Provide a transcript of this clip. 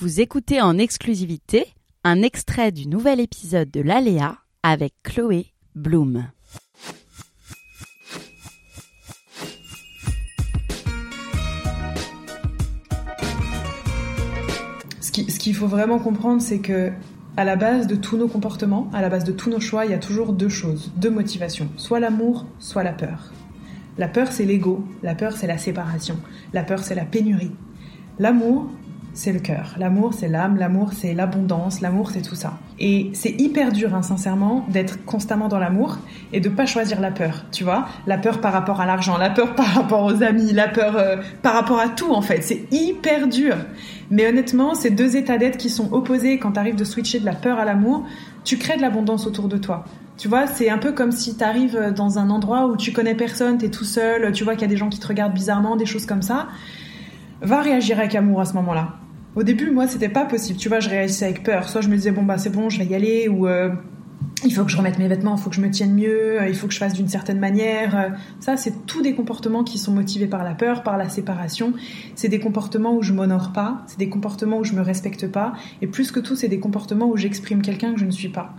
Vous écoutez en exclusivité un extrait du nouvel épisode de l'Aléa avec Chloé Bloom. Ce qu'il faut vraiment comprendre, c'est que à la base de tous nos comportements, à la base de tous nos choix, il y a toujours deux choses, deux motivations, soit l'amour, soit la peur. La peur, c'est l'ego, la peur, c'est la séparation, la peur, c'est la pénurie. L'amour, c'est le cœur. L'amour, c'est l'âme. L'amour, c'est l'abondance. L'amour, c'est tout ça. Et c'est hyper dur, hein, sincèrement, d'être constamment dans l'amour et de pas choisir la peur. Tu vois, la peur par rapport à l'argent, la peur par rapport aux amis, la peur euh, par rapport à tout en fait. C'est hyper dur. Mais honnêtement, ces deux états d'être qui sont opposés quand tu arrives de switcher de la peur à l'amour, tu crées de l'abondance autour de toi. Tu vois, c'est un peu comme si tu arrives dans un endroit où tu connais personne, tu es tout seul, tu vois qu'il y a des gens qui te regardent bizarrement, des choses comme ça va réagir avec amour à ce moment-là. Au début, moi, c'était pas possible. Tu vois, je réagissais avec peur. Soit je me disais, bon, bah, c'est bon, je vais y aller, ou euh, il faut que je remette mes vêtements, il faut que je me tienne mieux, euh, il faut que je fasse d'une certaine manière. Euh, ça, c'est tous des comportements qui sont motivés par la peur, par la séparation. C'est des comportements où je m'honore pas, c'est des comportements où je me respecte pas, et plus que tout, c'est des comportements où j'exprime quelqu'un que je ne suis pas.